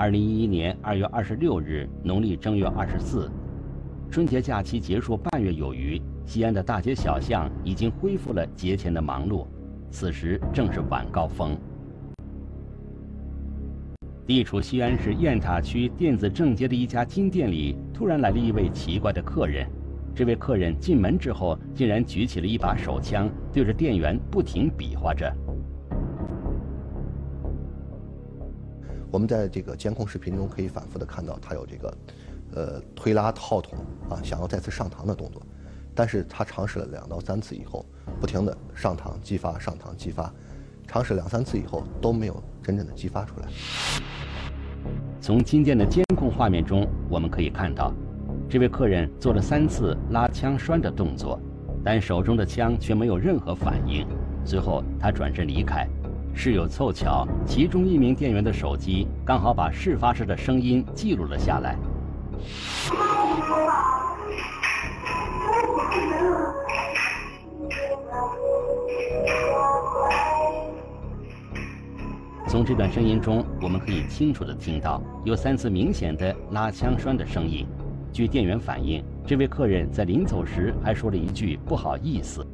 二零一一年二月二十六日，农历正月二十四，春节假期结束半月有余，西安的大街小巷已经恢复了节前的忙碌。此时正是晚高峰。地处西安市雁塔区电子正街的一家金店里，突然来了一位奇怪的客人。这位客人进门之后，竟然举起了一把手枪，对着店员不停比划着。我们在这个监控视频中可以反复的看到，他有这个，呃，推拉套筒啊，想要再次上膛的动作。但是他尝试了两到三次以后，不停的上膛激发，上膛激发，尝试两三次以后都没有真正的激发出来。从金店的监控画面中，我们可以看到，这位客人做了三次拉枪栓的动作，但手中的枪却没有任何反应。随后他转身离开。事有凑巧，其中一名店员的手机刚好把事发时的声音记录了下来。从这段声音中，我们可以清楚地听到有三次明显的拉枪栓的声音。据店员反映，这位客人在临走时还说了一句“不好意思”。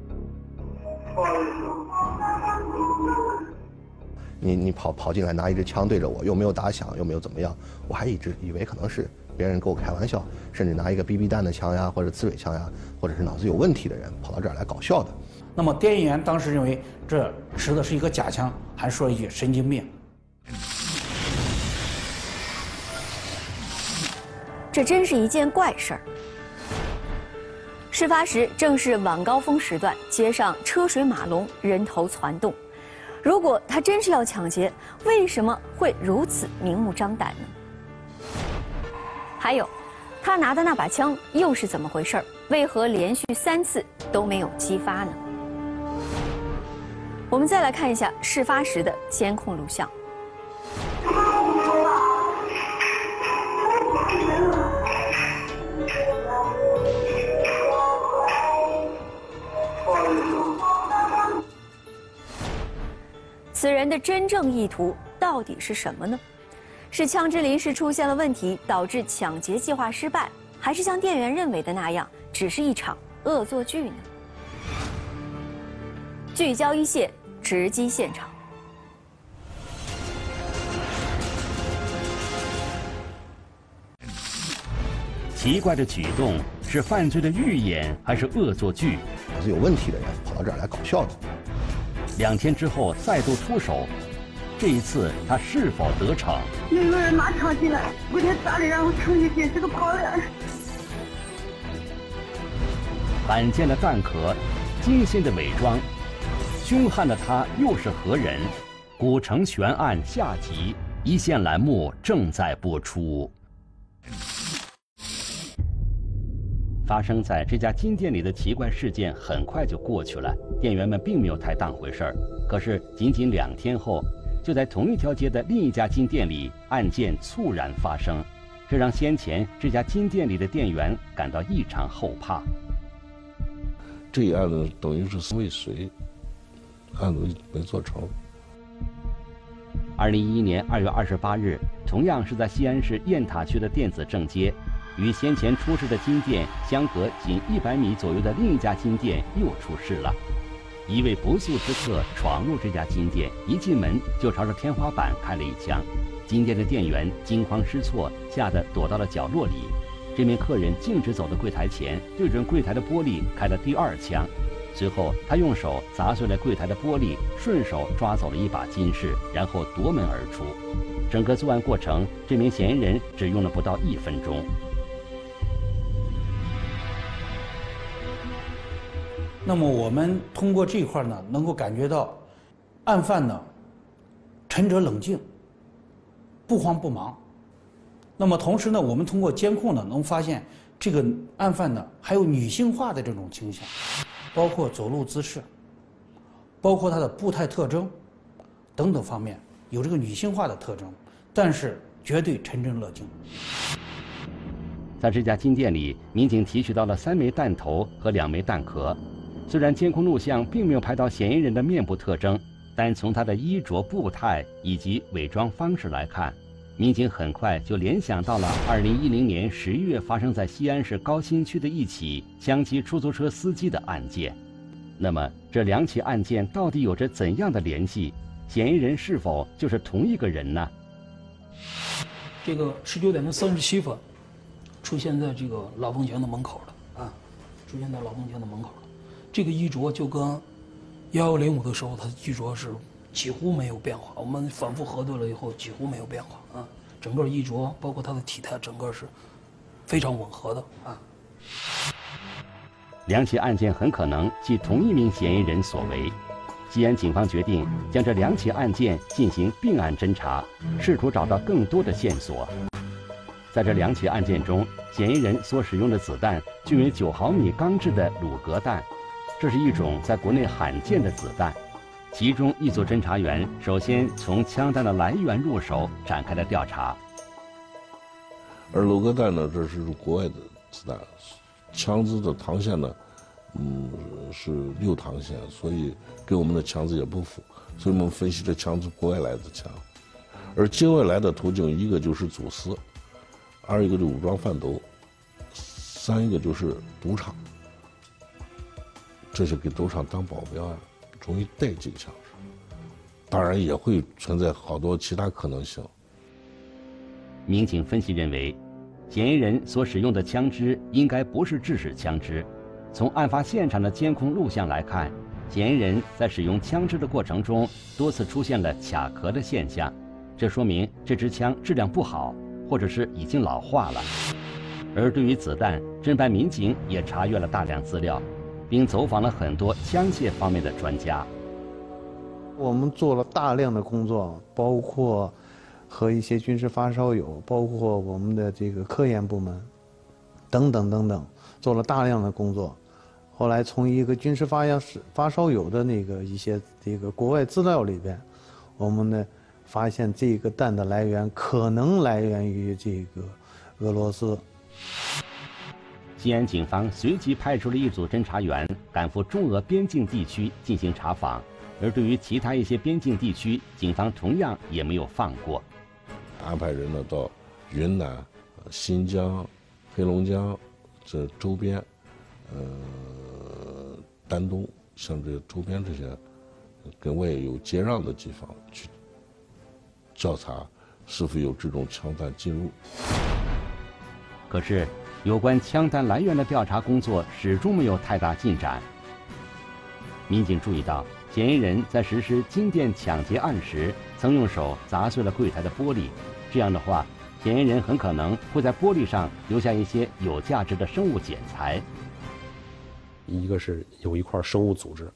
你你跑跑进来拿一支枪对着我，又没有打响，又没有怎么样，我还一直以为可能是别人跟我开玩笑，甚至拿一个 BB 弹的枪呀，或者刺水枪呀，或者是脑子有问题的人跑到这儿来搞笑的。那么店员当时认为这持的是一个假枪，还说一句神经病。这真是一件怪事儿。事发时正是晚高峰时段，街上车水马龙，人头攒动。如果他真是要抢劫，为什么会如此明目张胆呢？还有，他拿的那把枪又是怎么回事？为何连续三次都没有激发呢？我们再来看一下事发时的监控录像。此人的真正意图到底是什么呢？是枪支临时出现了问题，导致抢劫计划失败，还是像店员认为的那样，只是一场恶作剧呢？聚焦一线，直击现场。奇怪的举动是犯罪的预演，还是恶作剧？脑子有问题的人跑到这儿来搞笑的。两天之后再度出手，这一次他是否得逞？那个人拿枪进来，我在打的，然后冲进去，这个跑了。罕见的弹壳，精心的伪装。凶悍的他又是何人？古城悬案下集，一线栏目正在播出。发生在这家金店里的奇怪事件很快就过去了，店员们并没有太当回事儿。可是仅仅两天后，就在同一条街的另一家金店里，案件猝然发生，这让先前这家金店里的店员感到异常后怕。这一案子等于是未遂。案子没做成。二零一一年二月二十八日，同样是在西安市雁塔区的电子正街，与先前出事的金店相隔仅一百米左右的另一家金店又出事了。一位不速之客闯入这家金店，一进门就朝着天花板开了一枪，金店的店员惊慌失措，吓得躲到了角落里。这名客人径直走到柜台前，对准柜台的玻璃开了第二枪。随后，他用手砸碎了柜台的玻璃，顺手抓走了一把金饰，然后夺门而出。整个作案过程，这名嫌疑人只用了不到一分钟。那么，我们通过这一块呢，能够感觉到，案犯呢，沉着冷静，不慌不忙。那么，同时呢，我们通过监控呢，能发现这个案犯呢，还有女性化的这种倾向。包括走路姿势，包括他的步态特征，等等方面有这个女性化的特征，但是绝对沉着冷静。在这家金店里，民警提取到了三枚弹头和两枚弹壳。虽然监控录像并没有拍到嫌疑人的面部特征，但从他的衣着、步态以及伪装方式来看，民警很快就联想到了2010年11月发生在西安市高新区的一起枪击出租车司机的案件。那么，这两起案件到底有着怎样的联系？嫌疑人是否就是同一个人呢？这个十九点钟三十七分，出现在这个老凤祥的门口了啊，出现在老凤祥的门口了。这个衣着就跟幺幺零五的时候他的衣着是。几乎没有变化，我们反复核对了以后，几乎没有变化啊。整个衣着，包括他的体态，整个是非常吻合的啊。两起案件很可能系同一名嫌疑人所为，西安警方决定将这两起案件进行并案侦查，试图找到更多的线索。在这两起案件中，嫌疑人所使用的子弹均为九毫米钢制的鲁格弹，这是一种在国内罕见的子弹。其中一组侦查员首先从枪弹的来源入手，展开了调查。而鲁格弹呢，这是国外的子弹，枪支的膛线呢，嗯，是六膛线，所以跟我们的枪支也不符。所以我们分析这枪支国外来的枪，而境外来的途径，一个就是走私，二一个就武装贩毒，三一个就是赌场，这是给赌场当保镖啊。容易带进枪上，当然也会存在好多其他可能性。民警分析认为，嫌疑人所使用的枪支应该不是制式枪支。从案发现场的监控录像来看，嫌疑人在使用枪支的过程中多次出现了卡壳的现象，这说明这支枪质量不好，或者是已经老化了。而对于子弹，侦办民警也查阅了大量资料。并走访了很多枪械方面的专家。我们做了大量的工作，包括和一些军事发烧友，包括我们的这个科研部门，等等等等，做了大量的工作。后来从一个军事发烧发烧友的那个一些这个国外资料里边，我们呢发现这个弹的来源可能来源于这个俄罗斯。西安警方随即派出了一组侦查员赶赴中俄边境地区进行查访，而对于其他一些边境地区，警方同样也没有放过，安排人呢到云南、新疆、黑龙江这周边，呃，丹东像这周边这些跟外有接壤的地方去调查，是否有这种枪弹进入。可是。有关枪弹来源的调查工作始终没有太大进展。民警注意到，嫌疑人在实施金店抢劫案时，曾用手砸碎了柜台的玻璃。这样的话，嫌疑人很可能会在玻璃上留下一些有价值的生物检材。一个是有一块生物组织，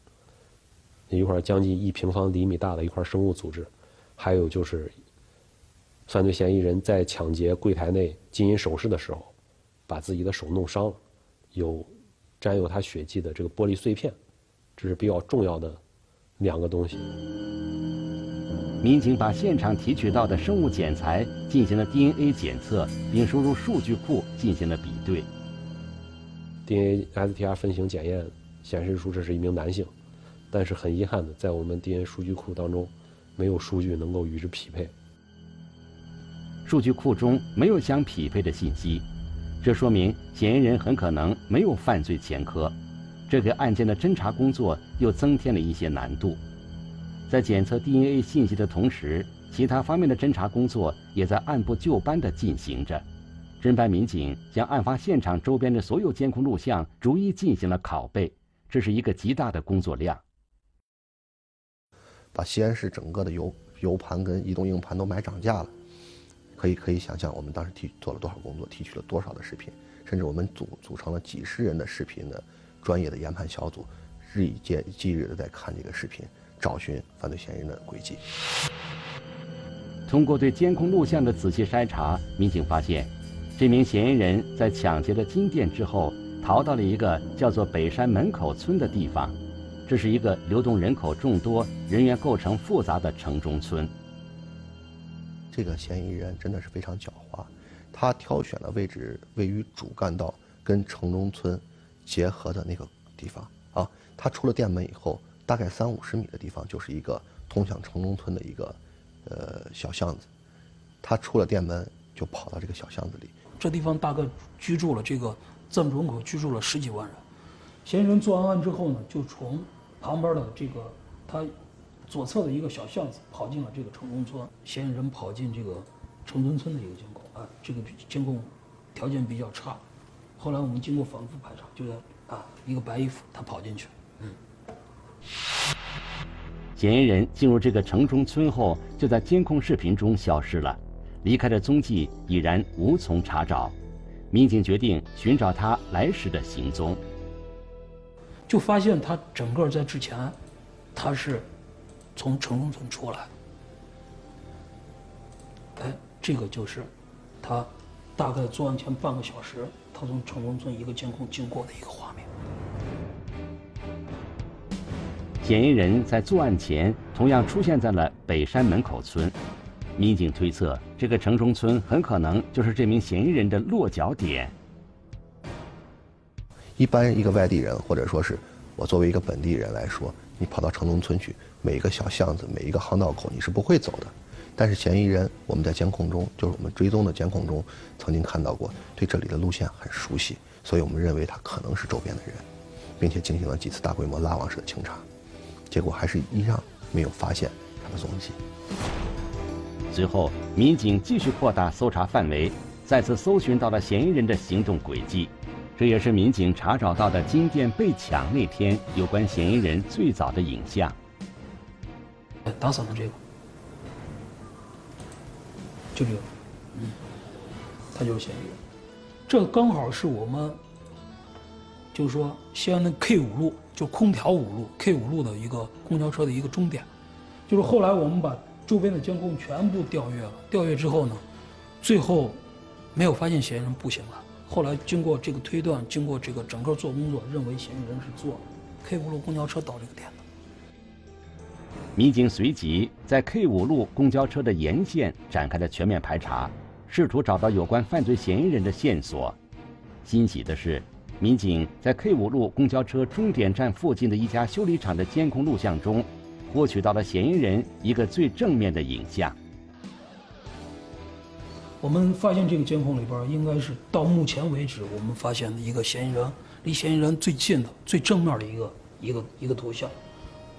一块将近一平方厘米大的一块生物组织，还有就是，犯罪嫌疑人在抢劫柜台内金银首饰的时候。把自己的手弄伤了，有沾有他血迹的这个玻璃碎片，这是比较重要的两个东西。民警把现场提取到的生物检材进行了 DNA 检测，并输入数据库进行了比对。DNA STR 分型检验显示出这是一名男性，但是很遗憾的，在我们 DNA 数据库当中，没有数据能够与之匹配。数据库中没有相匹配的信息。这说明嫌疑人很可能没有犯罪前科，这给案件的侦查工作又增添了一些难度。在检测 DNA 信息的同时，其他方面的侦查工作也在按部就班地进行着。侦办民警将案发现场周边的所有监控录像逐一进行了拷贝，这是一个极大的工作量。把西安市整个的 U U 盘跟移动硬盘都买涨价了。可以可以想象，我们当时提做了多少工作，提取了多少的视频，甚至我们组组成了几十人的视频的专业的研判小组，日以继继日的在看这个视频，找寻犯罪嫌疑人的轨迹。通过对监控录像的仔细筛查，民警发现，这名嫌疑人在抢劫了金店之后，逃到了一个叫做北山门口村的地方，这是一个流动人口众多、人员构成复杂的城中村。这个嫌疑人真的是非常狡猾，他挑选的位置位于主干道跟城中村结合的那个地方啊。他出了店门以后，大概三五十米的地方就是一个通向城中村的一个呃小巷子。他出了店门就跑到这个小巷子里。这地方大概居住了这个藏族人口居住了十几万人。嫌疑人作完案之后呢，就从旁边的这个他左侧的一个小巷子跑进了这个城中村。嫌疑人跑进这个城中村的一个监控啊，这个监控条件比较差。后来我们经过反复排查，就在啊一个白衣服，他跑进去。嗯。嫌疑人进入这个城中村后，就在监控视频中消失了，离开的踪迹已然无从查找。民警决定寻找他来时的行踪，就发现他整个在之前，他是从城中村出来。哎，这个就是他大概作案前半个小时，他从城中村一个监控经过的一个画面。嫌疑人在作案前同样出现在了北山门口村，民警推测这个城中村很可能就是这名嫌疑人的落脚点。一般一个外地人或者说是我作为一个本地人来说，你跑到城中村去，每一个小巷子、每一个巷道口你是不会走的。但是嫌疑人我们在监控中，就是我们追踪的监控中曾经看到过，对这里的路线很熟悉，所以我们认为他可能是周边的人，并且进行了几次大规模拉网式的清查。结果还是一样没有发现他的踪迹。随后，民警继续扩大搜查范围，再次搜寻到了嫌疑人的行动轨迹。这也是民警查找到的金店被抢那天有关嫌疑人最早的影像。打扫的这个，就这个，嗯，他就是嫌疑人。这刚好是我们，就是说西安的 K 五路。就空调五路 K 五路的一个公交车的一个终点，就是后来我们把周边的监控全部调阅了，调阅之后呢，最后没有发现嫌疑人步行了。后来经过这个推断，经过这个整个做工作，认为嫌疑人是坐 K 五路公交车到这个点的。民警随即在 K 五路公交车的沿线展开了全面排查，试图找到有关犯罪嫌疑人的线索。欣喜的是。民警在 K 五路公交车终点站附近的一家修理厂的监控录像中，获取到了嫌疑人一个最正面的影像。我们发现这个监控里边，应该是到目前为止我们发现的一个嫌疑人离嫌疑人最近的、最正面的一个一个一个图像。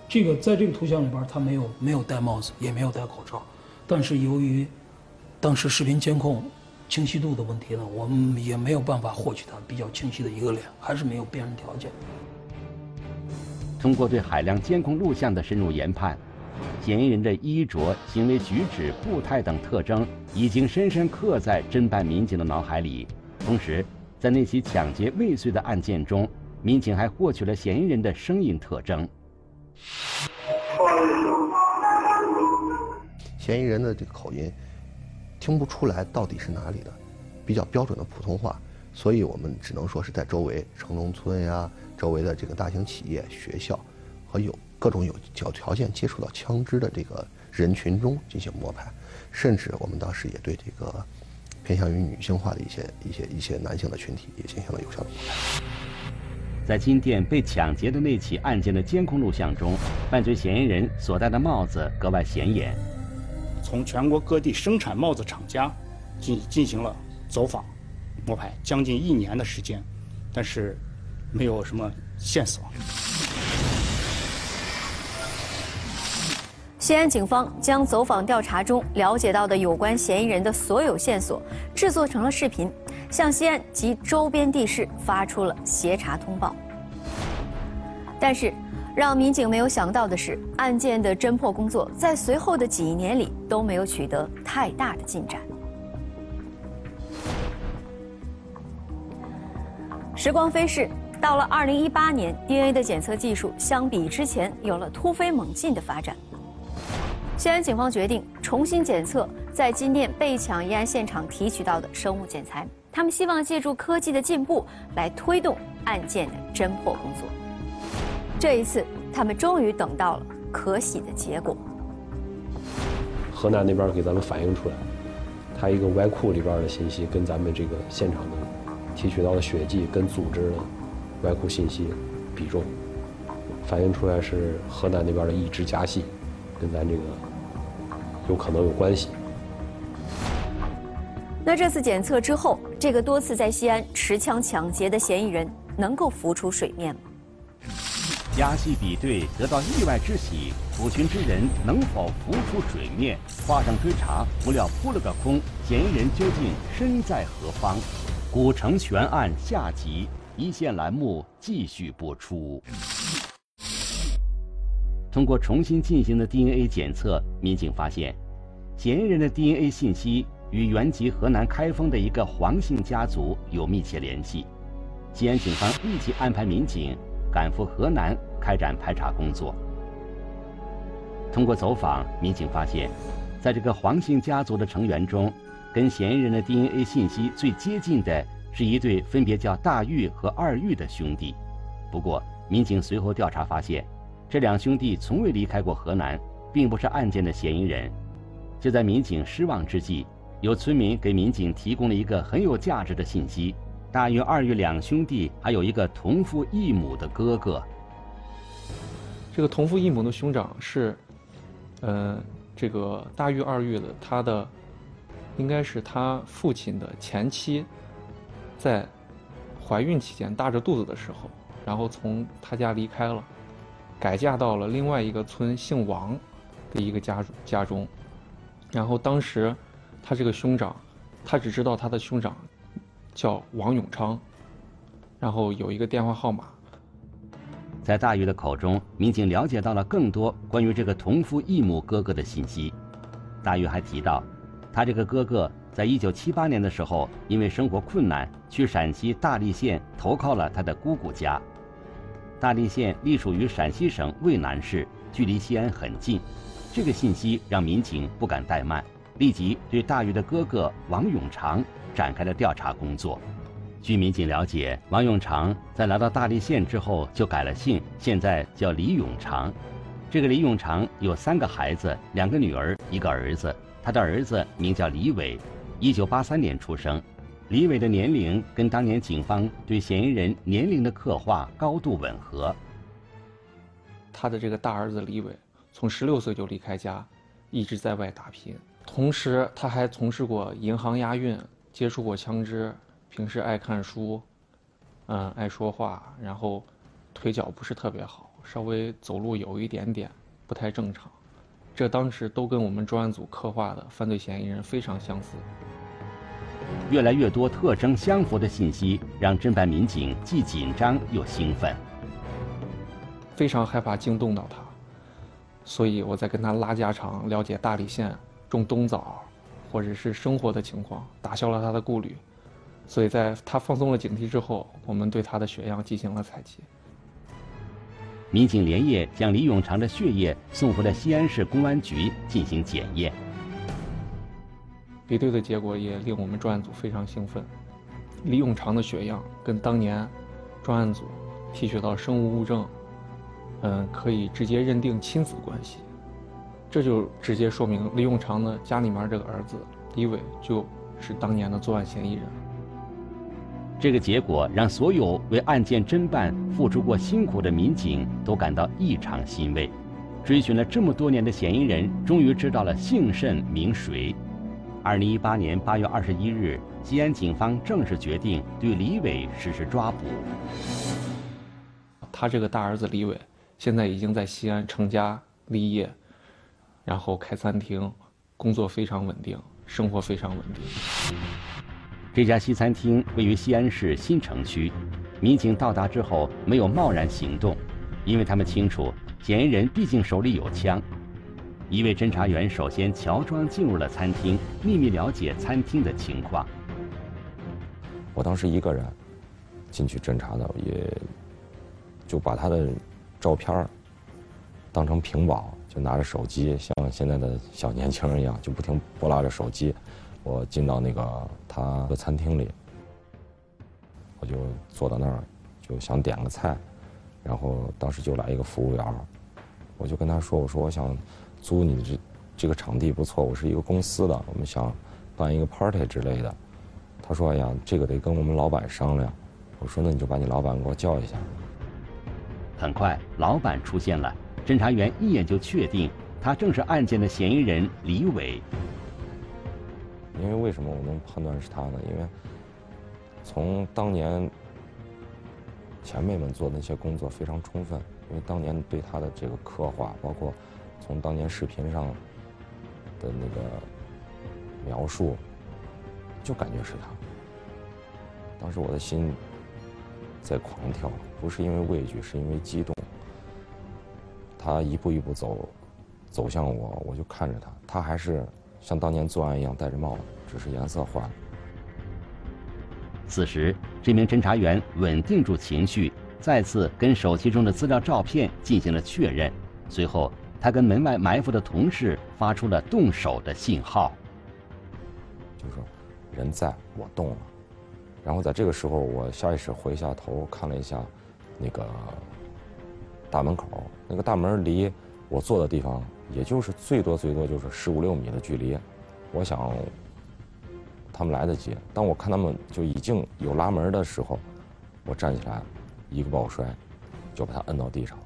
这个在这个图像里边，他没有没有戴帽子，也没有戴口罩，但是由于当时视频监控。清晰度的问题呢，我们也没有办法获取他比较清晰的一个脸，还是没有辨认条件。通过对海量监控录像的深入研判，嫌疑人的衣着、行为举止、步态等特征已经深深刻在侦办民警的脑海里。同时，在那起抢劫未遂的案件中，民警还获取了嫌疑人的声音特征。嫌疑人的这个口音。听不出来到底是哪里的，比较标准的普通话，所以我们只能说是在周围城中村呀、周围的这个大型企业、学校和有各种有有条件接触到枪支的这个人群中进行摸排，甚至我们当时也对这个偏向于女性化的一些一些一些男性的群体也进行了有效的摸排。在金店被抢劫的那起案件的监控录像中，犯罪嫌疑人所戴的帽子格外显眼。从全国各地生产帽子厂家进进行了走访、摸排，将近一年的时间，但是没有什么线索。西安警方将走访调查中了解到的有关嫌疑人的所有线索制作成了视频，向西安及周边地市发出了协查通报。但是。让民警没有想到的是，案件的侦破工作在随后的几年里都没有取得太大的进展。时光飞逝，到了二零一八年，DNA 的检测技术相比之前有了突飞猛进的发展。西安警方决定重新检测在金店被抢一案现场提取到的生物检材，他们希望借助科技的进步来推动案件的侦破工作。这一次，他们终于等到了可喜的结果。河南那边给咱们反映出来，他一个外库里边的信息跟咱们这个现场的提取到的血迹跟组织的外库信息比重，反映出来是河南那边的一支加系跟咱这个有可能有关系。那这次检测之后，这个多次在西安持枪抢劫的嫌疑人能够浮出水面吗？押戏比对得到意外之喜，捕寻之人能否浮出水面？画上追查，不料扑了个空，嫌疑人究竟身在何方？古城悬案下集，一线栏目继续播出。通过重新进行的 DNA 检测，民警发现，嫌疑人的 DNA 信息与原籍河南开封的一个黄姓家族有密切联系。西安警方立即安排民警。赶赴河南开展排查工作。通过走访，民警发现，在这个黄姓家族的成员中，跟嫌疑人的 DNA 信息最接近的是一对分别叫大玉和二玉的兄弟。不过，民警随后调查发现，这两兄弟从未离开过河南，并不是案件的嫌疑人。就在民警失望之际，有村民给民警提供了一个很有价值的信息。大约二玉两兄弟还有一个同父异母的哥哥。这个同父异母的兄长是，呃，这个大玉二玉的他的，应该是他父亲的前妻，在怀孕期间大着肚子的时候，然后从他家离开了，改嫁到了另外一个村姓王的一个家家中，然后当时他这个兄长，他只知道他的兄长。叫王永昌，然后有一个电话号码。在大玉的口中，民警了解到了更多关于这个同父异母哥哥的信息。大玉还提到，他这个哥哥在一九七八年的时候，因为生活困难，去陕西大荔县投靠了他的姑姑家。大荔县隶属于陕西省渭南市，距离西安很近。这个信息让民警不敢怠慢，立即对大禹的哥哥王永长。展开了调查工作。据民警了解，王永长在来到大荔县之后就改了姓，现在叫李永长。这个李永长有三个孩子，两个女儿，一个儿子。他的儿子名叫李伟，一九八三年出生。李伟的年龄跟当年警方对嫌疑人年龄的刻画高度吻合。他的这个大儿子李伟从十六岁就离开家，一直在外打拼，同时他还从事过银行押运。接触过枪支，平时爱看书，嗯，爱说话，然后腿脚不是特别好，稍微走路有一点点不太正常，这当时都跟我们专案组刻画的犯罪嫌疑人非常相似。越来越多特征相符的信息，让侦办民警既紧张又兴奋，非常害怕惊动到他，所以我在跟他拉家常，了解大理县种冬枣。或者是生活的情况，打消了他的顾虑，所以在他放松了警惕之后，我们对他的血样进行了采集。民警连夜将李永长的血液送回了西安市公安局进行检验。比对的结果也令我们专案组非常兴奋，李永长的血样跟当年专案组提取到生物物证，嗯，可以直接认定亲子关系。这就直接说明李永长的家里面这个儿子李伟就是当年的作案嫌疑人。这个结果让所有为案件侦办付出过辛苦的民警都感到异常欣慰。追寻了这么多年的嫌疑人终于知道了姓甚名谁。二零一八年八月二十一日，西安警方正式决定对李伟实施抓捕。他这个大儿子李伟现在已经在西安成家立业。然后开餐厅，工作非常稳定，生活非常稳定。这家西餐厅位于西安市新城区，民警到达之后没有贸然行动，因为他们清楚嫌疑人毕竟手里有枪。一位侦查员首先乔装进入了餐厅，秘密了解餐厅的情况。我当时一个人进去侦查的，也就把他的照片当成屏保。就拿着手机，像现在的小年轻人一样，就不停拨拉着手机。我进到那个他的餐厅里，我就坐到那儿，就想点个菜。然后当时就来一个服务员，我就跟他说：“我说我想租你的这这个场地不错，我是一个公司的，我们想办一个 party 之类的。”他说：“哎呀，这个得跟我们老板商量。”我说：“那你就把你老板给我叫一下。”很快，老板出现了。侦查员一眼就确定，他正是案件的嫌疑人李伟。因为为什么我能判断是他呢？因为从当年前辈们做的那些工作非常充分，因为当年对他的这个刻画，包括从当年视频上的那个描述，就感觉是他。当时我的心在狂跳，不是因为畏惧，是因为激动。他一步一步走，走向我，我就看着他，他还是像当年作案一样戴着帽子，只是颜色换了。此时，这名侦查员稳定住情绪，再次跟手机中的资料照片进行了确认。随后，他跟门外埋伏的同事发出了动手的信号。就是说：“人在我动了。”然后在这个时候，我下意识回一下头看了一下那个大门口，那个大门离我坐的地方，也就是最多最多就是十五六米的距离。我想。他们来得及。当我看他们就已经有拉门的时候，我站起来，一个抱摔，就把他摁到地上。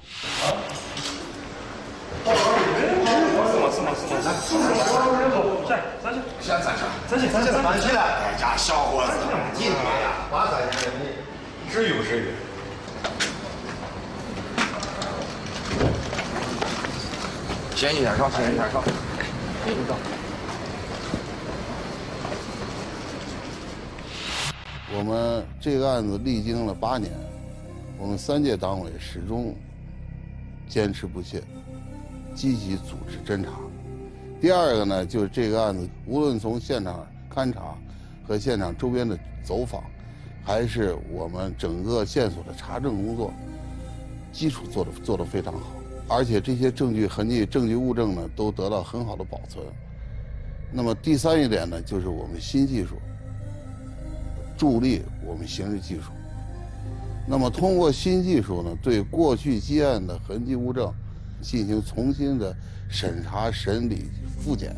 站，起，先站起，站起，来！哎呀，小伙子，今天呀，马三爷你至于不至于？先一点上，先一点上，先一上。我们这个案子历经了八年，我们三届党委始终坚持不懈，积极组织侦查。第二个呢，就是这个案子，无论从现场勘查和现场周边的走访，还是我们整个线索的查证工作，基础做的做得非常好，而且这些证据痕迹、证据物证呢，都得到很好的保存。那么第三一点呢，就是我们新技术。助力我们刑事技术。那么，通过新技术呢，对过去积案的痕迹物证进行重新的审查、审理、复检，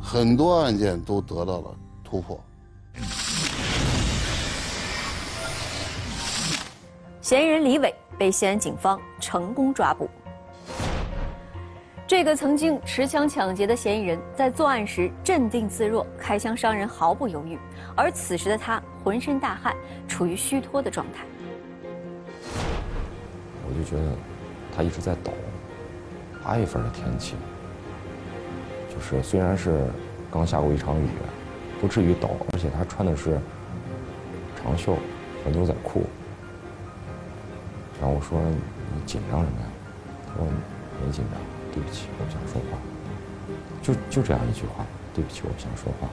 很多案件都得到了突破。嫌疑人李伟被西安警方成功抓捕。这个曾经持枪抢劫的嫌疑人，在作案时镇定自若，开枪伤人毫不犹豫。而此时的他浑身大汗，处于虚脱的状态。我就觉得他一直在抖。八月份的天气，就是虽然是刚下过一场雨，不至于抖，而且他穿的是长袖和牛仔裤。然后我说：“你紧张什么呀？”他说：“没紧张。”对不起，我不想说话。就就这样一句话，对不起，我不想说话。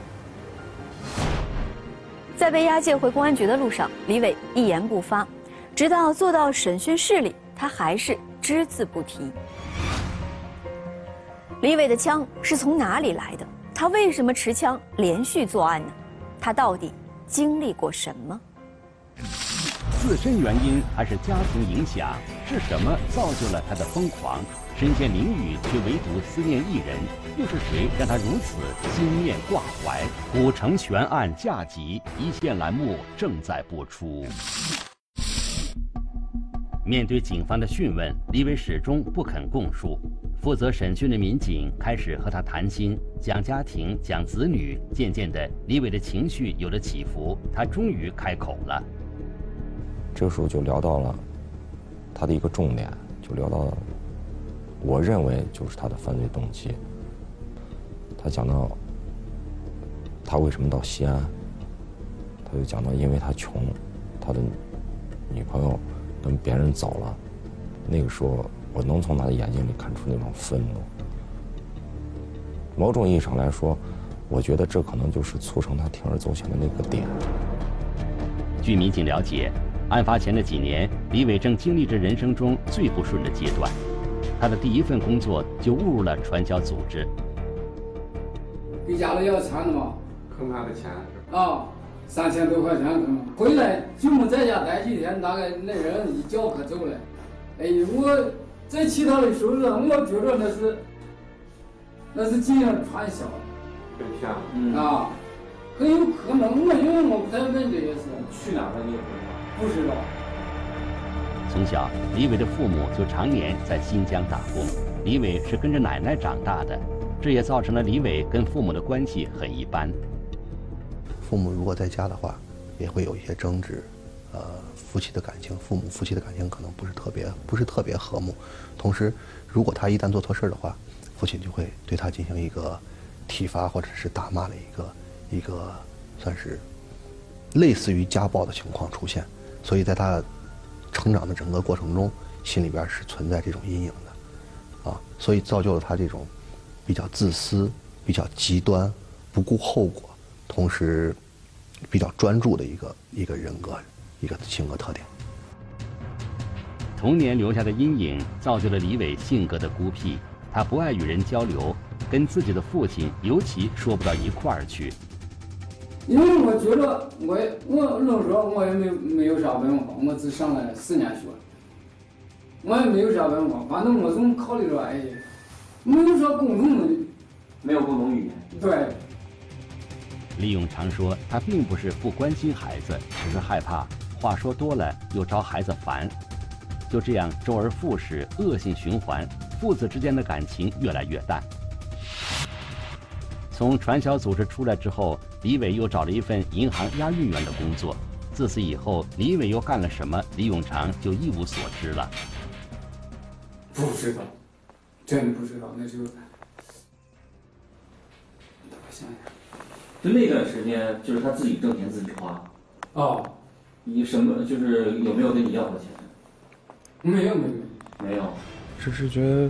在被押解回公安局的路上，李伟一言不发，直到坐到审讯室里，他还是只字不提。李伟的枪是从哪里来的？他为什么持枪连续作案呢？他到底经历过什么？自身原因还是家庭影响？是什么造就了他的疯狂？身陷囹圄却唯独思念一人，又是谁让他如此心念挂怀？古城悬案下集，一线栏目正在播出。面对警方的讯问，李伟始终不肯供述。负责审讯的民警开始和他谈心，讲家庭，讲子女。渐渐的，李伟的情绪有了起伏，他终于开口了。这时候就聊到了他的一个重点，就聊到了。我认为就是他的犯罪动机。他讲到他为什么到西安，他就讲到因为他穷，他的女朋友跟别人走了。那个时候，我能从他的眼睛里看出那种愤怒。某种意义上来说，我觉得这可能就是促成他铤而走险的那个点。据民警了解，案发前的几年，李伟正经历着人生中最不顺的阶段。他的第一份工作就误入了传销组织。给家里要钱的嘛，坑他的钱啊，三千多块钱坑。回来就没在家待几天，大概那人一脚可走了。哎，我在其他的收入上，我觉着那是那是进行传销，被骗了啊，很有可能。我因为我不太问这些事。去哪了你也不知道。从小，李伟的父母就常年在新疆打工。李伟是跟着奶奶长大的。这也造成了李伟跟父母的关系很一般。父母如果在家的话，也会有一些争执，呃，夫妻的感情，父母夫妻的感情可能不是特别不是特别和睦。同时，如果他一旦做错事儿的话，父亲就会对他进行一个体罚或者是打骂的一个一个算是类似于家暴的情况出现。所以在他成长的整个过程中，心里边是存在这种阴影的，啊，所以造就了他这种比较自私、比较极端、不顾后果，同时比较专注的一个一个人格、一个性格特点。童年留下的阴影造就了李伟性格的孤僻，他不爱与人交流，跟自己的父亲尤其说不到一块儿去。因为我觉得我我那时候我也没没有啥文化，我只上了四年学，我也没有啥文化，反正我总考虑着，哎，没有啥共同的，没有共同语言。对。李勇常说，他并不是不关心孩子，只是害怕话说多了又招孩子烦。就这样周而复始，恶性循环，父子之间的感情越来越淡。从传销组织出来之后，李伟又找了一份银行押运员的工作。自此以后，李伟又干了什么，李永长就一无所知了。不知道，真不知道，那就……我想想，就那段时间，就是他自己挣钱自己花。哦。你什么？就是有没有跟你要过钱？没有，没有，没有。只是觉得。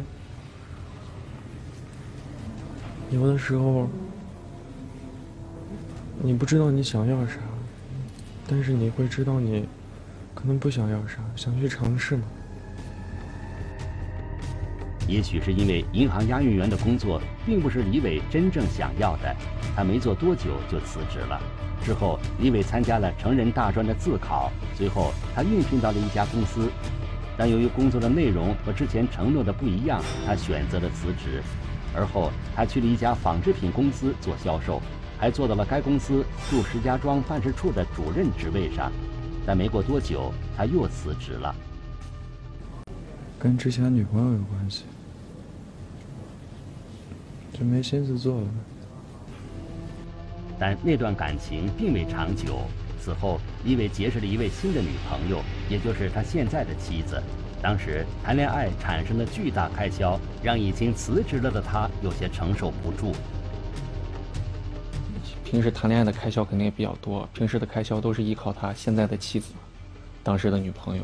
有的时候，你不知道你想要啥，但是你会知道你可能不想要啥，想去尝试嘛。也许是因为银行押运员的工作并不是李伟真正想要的，他没做多久就辞职了。之后，李伟参加了成人大专的自考，随后他应聘到了一家公司，但由于工作的内容和之前承诺的不一样，他选择了辞职。而后，他去了一家纺织品公司做销售，还做到了该公司驻石家庄办事处的主任职位上。但没过多久，他又辞职了。跟之前女朋友有关系，就没心思做了。但那段感情并未长久。此后，李伟结识了一位新的女朋友，也就是他现在的妻子。当时谈恋爱产生的巨大开销，让已经辞职了的他有些承受不住。平时谈恋爱的开销肯定也比较多，平时的开销都是依靠他现在的妻子，当时的女朋友，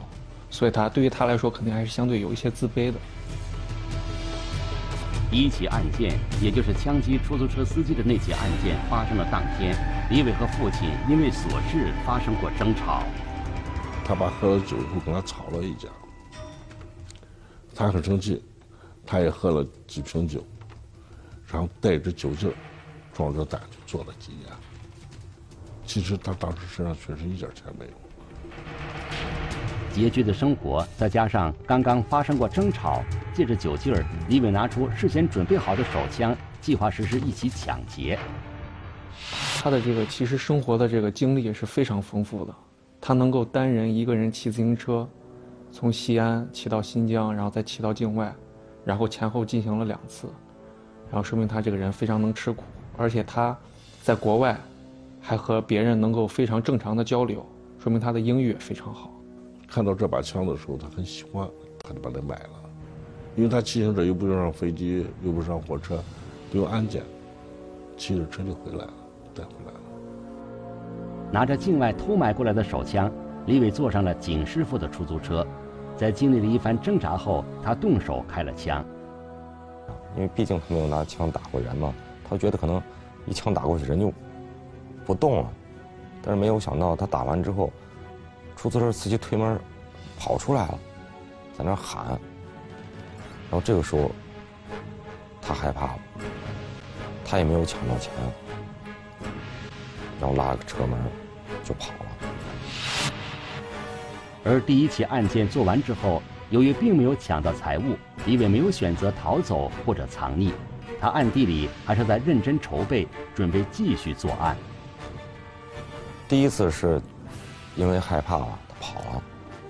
所以他对于他来说肯定还是相对有一些自卑的。第一起案件，也就是枪击出租车司机的那起案件发生的当天，李伟和父亲因为琐事发生过争吵。他爸喝了酒以后跟他吵了一架。他很生气，他也喝了几瓶酒，然后带着酒劲儿，壮着胆子做了几年。其实他当时身上确实一点钱没有。拮据的生活，再加上刚刚发生过争吵，借着酒劲儿，李伟拿出事先准备好的手枪，计划实施一起抢劫。他的这个其实生活的这个经历也是非常丰富的，他能够单人一个人骑自行车。从西安骑到新疆，然后再骑到境外，然后前后进行了两次，然后说明他这个人非常能吃苦，而且他在国外还和别人能够非常正常的交流，说明他的英语也非常好。看到这把枪的时候，他很喜欢，他就把它买了，因为他骑行者又不用上飞机，又不上火车，不用安检，骑着车就回来了，带回来了。拿着境外偷买过来的手枪，李伟坐上了景师傅的出租车。在经历了一番挣扎后，他动手开了枪。因为毕竟他没有拿枪打过人嘛，他觉得可能一枪打过去人就不动了。但是没有想到，他打完之后，出租车司机推门跑出来了，在那喊。然后这个时候，他害怕了，他也没有抢到钱，然后拉个车门就跑了。而第一起案件做完之后，由于并没有抢到财物，李伟没有选择逃走或者藏匿，他暗地里还是在认真筹备，准备继续作案。第一次是因为害怕了，他跑了；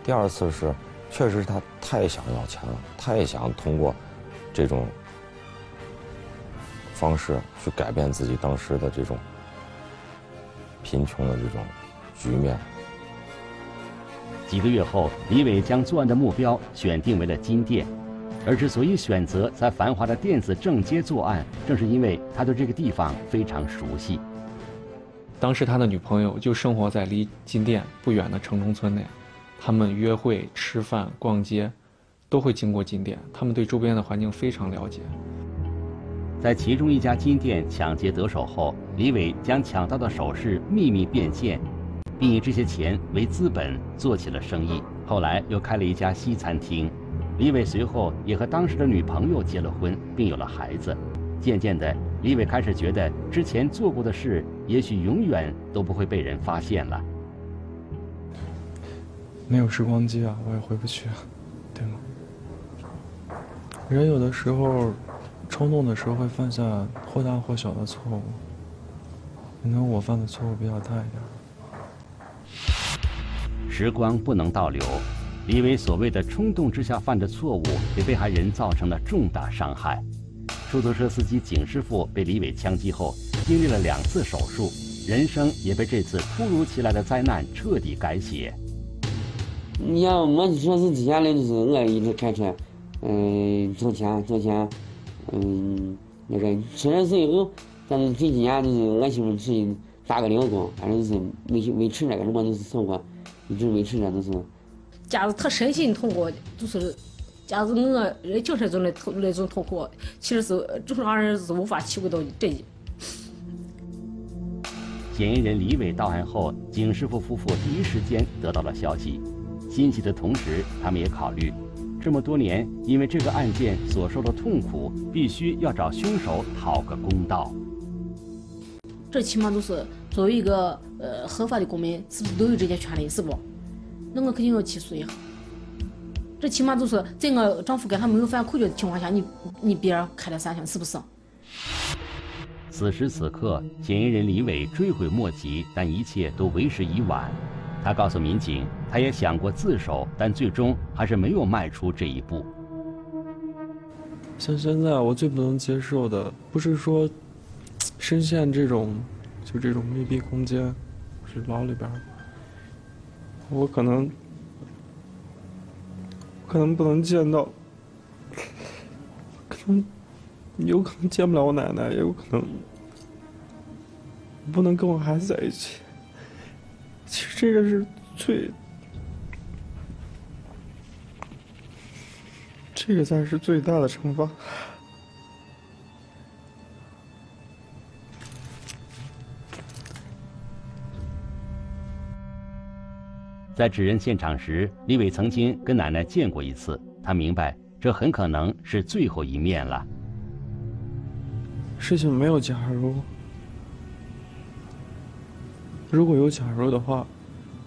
第二次是确实他太想要钱了，太想通过这种方式去改变自己当时的这种贫穷的这种局面。几个月后，李伟将作案的目标选定为了金店，而之所以选择在繁华的电子正街作案，正是因为他对这个地方非常熟悉。当时他的女朋友就生活在离金店不远的城中村内，他们约会、吃饭、逛街，都会经过金店，他们对周边的环境非常了解。在其中一家金店抢劫得手后，李伟将抢到的首饰秘密变现，并以这些钱为资本做起了生意。后来又开了一家西餐厅。李伟随后也和当时的女朋友结了婚，并有了孩子。渐渐的，李伟开始觉得之前做过的事，也许永远都不会被人发现了。没有时光机啊，我也回不去啊，对吗？人有的时候冲动的时候会犯下或大或小的错误，可能我犯的错误比较大一点。时光不能倒流，李伟所谓的冲动之下犯的错误，给被害人造成了重大伤害。出租车司机景师傅被李伟枪击后，经历了两次手术，人生也被这次突如其来的灾难彻底改写。你像我说是之前的，就是我一直开车，嗯，挣钱挣钱，嗯，那个出了事以后，但是这几年就是我媳妇出去打个零工，反正就是维维持那个什么就是生活。一直维持着都是。假如他身心痛苦，就是，假如我精神中的痛那种痛苦，其实是正常人是无法体会到这。嫌疑人李伟到案后，景师傅夫妇第一时间得到了消息，欣喜的同时，他们也考虑，这么多年因为这个案件所受的痛苦，必须要找凶手讨个公道。这起码都是作为一个呃合法的公民，是不是都有这些权利？是不？那我肯定要起诉一下。这起码就是在我丈夫跟他没有犯口角的情况下，你你别人开了三枪，是不是？此时此刻，嫌疑人李伟追悔莫及，但一切都为时已晚。他告诉民警，他也想过自首，但最终还是没有迈出这一步。像现在，我最不能接受的，不是说。深陷这种，就这种密闭空间，是牢里边我可能，可能不能见到，可能有可能见不了我奶奶，也有可能不能跟我孩子在一起。其实这个是最，这个才是最大的惩罚。在指认现场时，李伟曾经跟奶奶见过一次。他明白，这很可能是最后一面了。事情没有假如，如果有假如的话，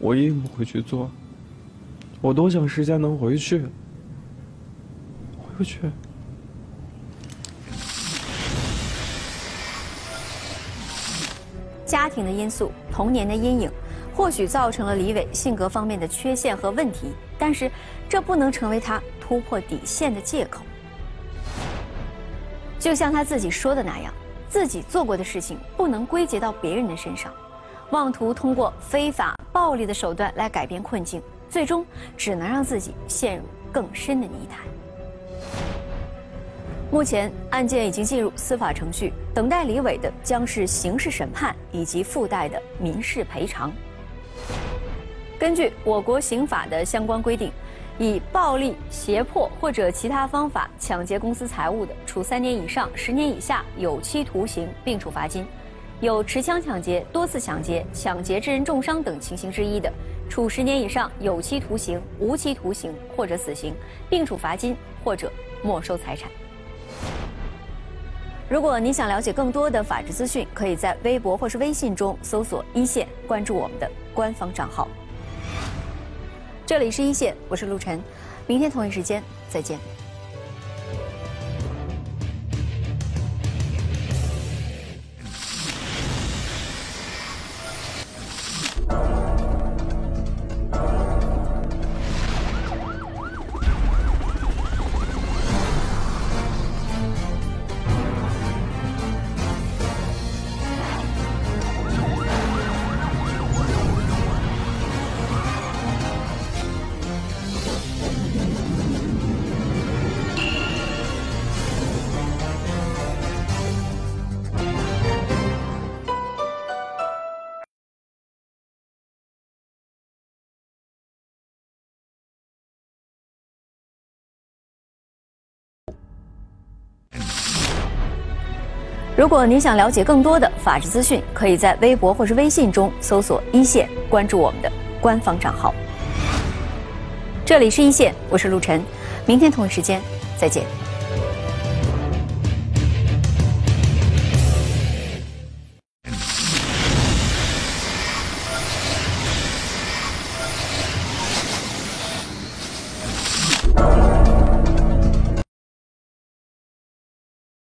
我一定不会去做。我多想时间能回去，回不去。家庭的因素，童年的阴影。或许造成了李伟性格方面的缺陷和问题，但是这不能成为他突破底线的借口。就像他自己说的那样，自己做过的事情不能归结到别人的身上，妄图通过非法暴力的手段来改变困境，最终只能让自己陷入更深的泥潭。目前案件已经进入司法程序，等待李伟的将是刑事审判以及附带的民事赔偿。根据我国刑法的相关规定，以暴力、胁迫或者其他方法抢劫公私财物的，处三年以上十年以下有期徒刑，并处罚金；有持枪抢劫、多次抢劫、抢劫致人重伤等情形之一的，处十年以上有期徒刑、无期徒刑或者死刑，并处罚金或者没收财产。如果您想了解更多的法治资讯，可以在微博或是微信中搜索“一线”，关注我们的官方账号。这里是一线，我是陆晨，明天同一时间再见。如果您想了解更多的法治资讯，可以在微博或是微信中搜索“一线”，关注我们的官方账号。这里是一线，我是陆晨，明天同一时间再见。